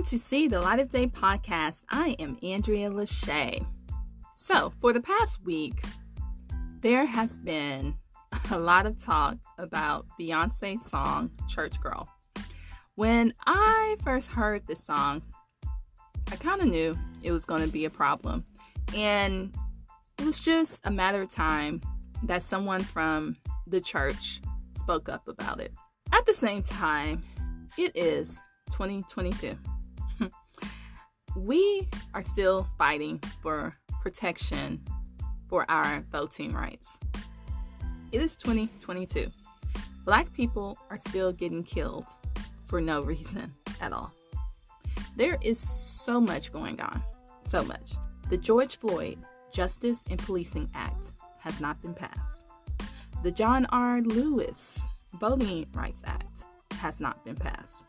Welcome to See the Light of Day podcast. I am Andrea Lachey. So, for the past week, there has been a lot of talk about Beyonce's song Church Girl. When I first heard this song, I kind of knew it was going to be a problem. And it was just a matter of time that someone from the church spoke up about it. At the same time, it is 2022. We are still fighting for protection for our voting rights. It is 2022. Black people are still getting killed for no reason at all. There is so much going on. So much. The George Floyd Justice and Policing Act has not been passed. The John R. Lewis Voting Rights Act has not been passed.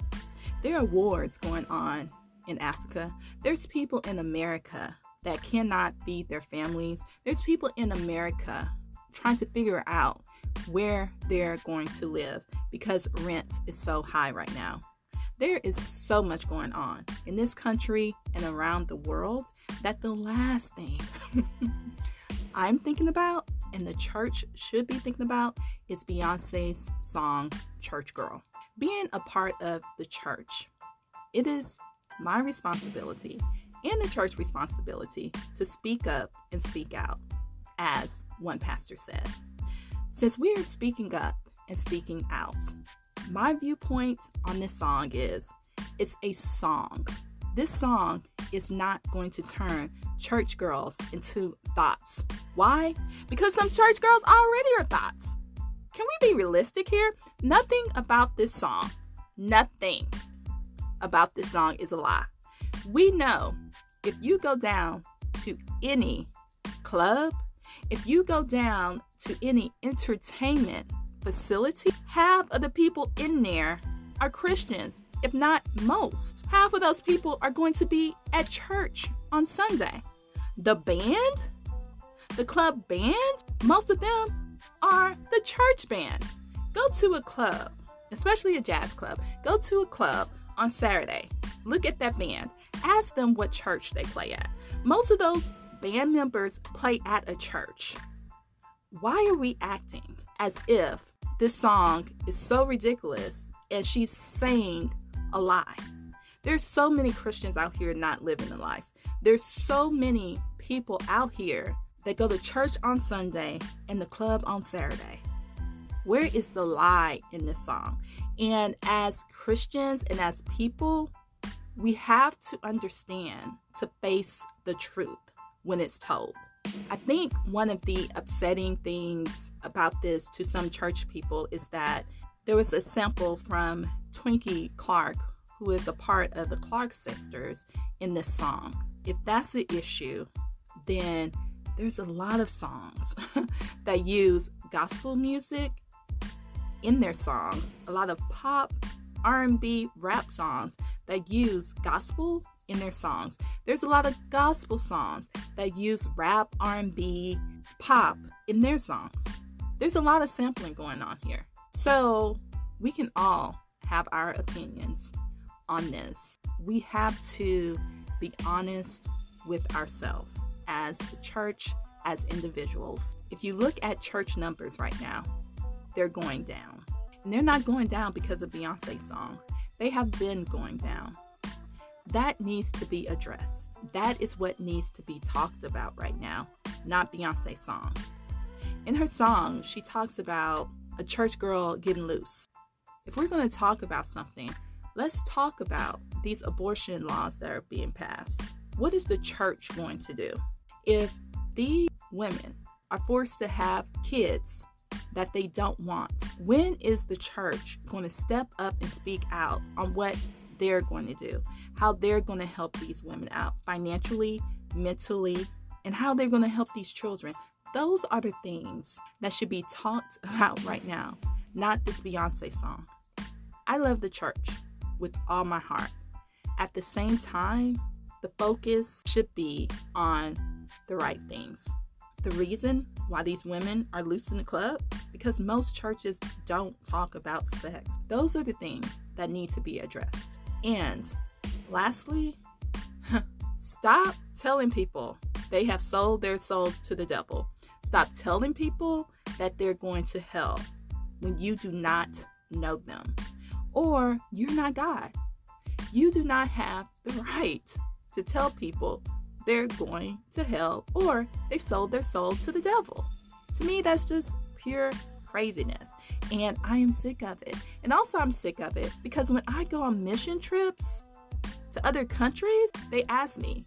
There are wars going on in Africa. There's people in America that cannot feed their families. There's people in America trying to figure out where they're going to live because rent is so high right now. There is so much going on in this country and around the world that the last thing I'm thinking about and the church should be thinking about is Beyonce's song Church Girl. Being a part of the church, it is my responsibility and the church responsibility to speak up and speak out, as one pastor said. Since we are speaking up and speaking out, my viewpoint on this song is it's a song. This song is not going to turn church girls into thoughts. Why? Because some church girls already are thoughts. Can we be realistic here? Nothing about this song, nothing about this song is a lie. We know if you go down to any club, if you go down to any entertainment facility, half of the people in there are Christians, if not most. Half of those people are going to be at church on Sunday. The band, the club band, most of them are the church band. Go to a club, especially a jazz club, go to a club on Saturday. Look at that band. Ask them what church they play at. Most of those band members play at a church. Why are we acting as if this song is so ridiculous and she's saying a lie? There's so many Christians out here not living the life. There's so many people out here that go to church on Sunday and the club on Saturday. Where is the lie in this song? And as Christians and as people, we have to understand to face the truth when it's told. I think one of the upsetting things about this to some church people is that there was a sample from Twinkie Clark, who is a part of the Clark sisters, in this song. If that's the issue, then there's a lot of songs that use gospel music in their songs, a lot of pop, R&B, rap songs that use gospel in their songs. There's a lot of gospel songs that use rap, R&B, pop in their songs. There's a lot of sampling going on here. So, we can all have our opinions on this. We have to be honest with ourselves as a church, as individuals. If you look at church numbers right now, they're going down. And they're not going down because of Beyonce's song. They have been going down. That needs to be addressed. That is what needs to be talked about right now, not Beyonce's song. In her song, she talks about a church girl getting loose. If we're going to talk about something, let's talk about these abortion laws that are being passed. What is the church going to do? If these women are forced to have kids that they don't want. When is the church going to step up and speak out on what they're going to do? How they're going to help these women out financially, mentally, and how they're going to help these children. Those are the things that should be talked about right now, not this Beyonce song. I love the church with all my heart. At the same time, the focus should be on the right things. The reason why these women are loose in the club? Because most churches don't talk about sex. Those are the things that need to be addressed. And lastly, stop telling people they have sold their souls to the devil. Stop telling people that they're going to hell when you do not know them or you're not God. You do not have the right to tell people they're going to hell or they've sold their soul to the devil. To me, that's just pure craziness. And I am sick of it. And also, I'm sick of it because when I go on mission trips to other countries, they ask me,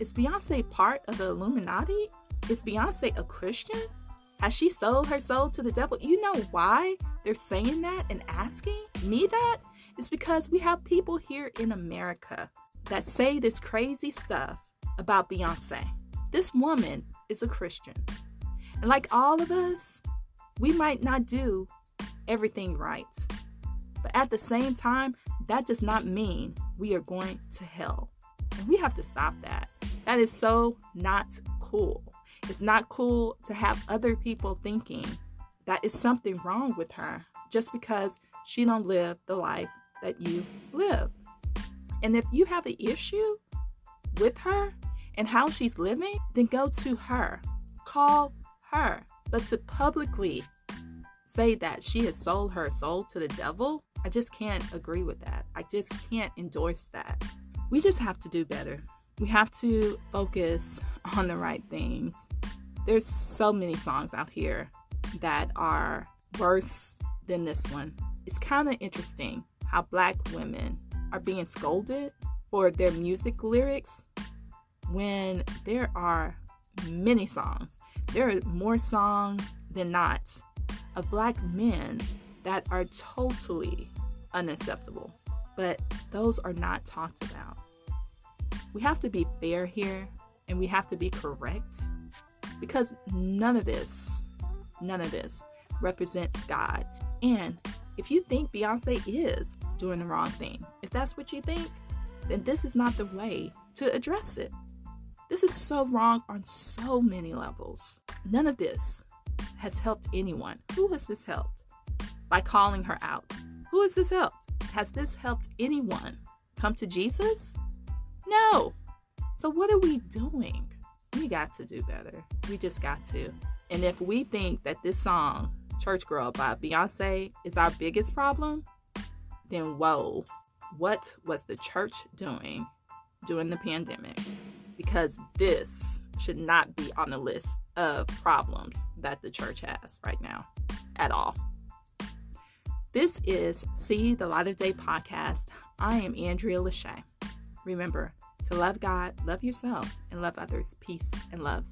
Is Beyonce part of the Illuminati? Is Beyonce a Christian? Has she sold her soul to the devil? You know why they're saying that and asking me that? It's because we have people here in America that say this crazy stuff about Beyonce. This woman is a Christian. And like all of us, we might not do everything right. But at the same time, that does not mean we are going to hell. And we have to stop that. That is so not cool. It's not cool to have other people thinking that is something wrong with her just because she don't live the life that you live. And if you have an issue with her and how she's living, then go to her. Call her. But to publicly say that she has sold her soul to the devil, I just can't agree with that. I just can't endorse that. We just have to do better. We have to focus on the right things. There's so many songs out here that are worse than this one. It's kind of interesting how black women are being scolded for their music lyrics when there are many songs. There are more songs than not of black men that are totally unacceptable, but those are not talked about. We have to be fair here and we have to be correct because none of this, none of this represents God. And if you think Beyonce is doing the wrong thing, if that's what you think, then this is not the way to address it. This is so wrong on so many levels. None of this has helped anyone. Who has this helped? By calling her out. Who has this helped? Has this helped anyone come to Jesus? No. So, what are we doing? We got to do better. We just got to. And if we think that this song, Church Girl by Beyonce, is our biggest problem, then whoa, what was the church doing during the pandemic? Because this should not be on the list of problems that the church has right now at all. This is See the Light of Day podcast. I am Andrea Lachey. Remember, to love God, love yourself, and love others. Peace and love.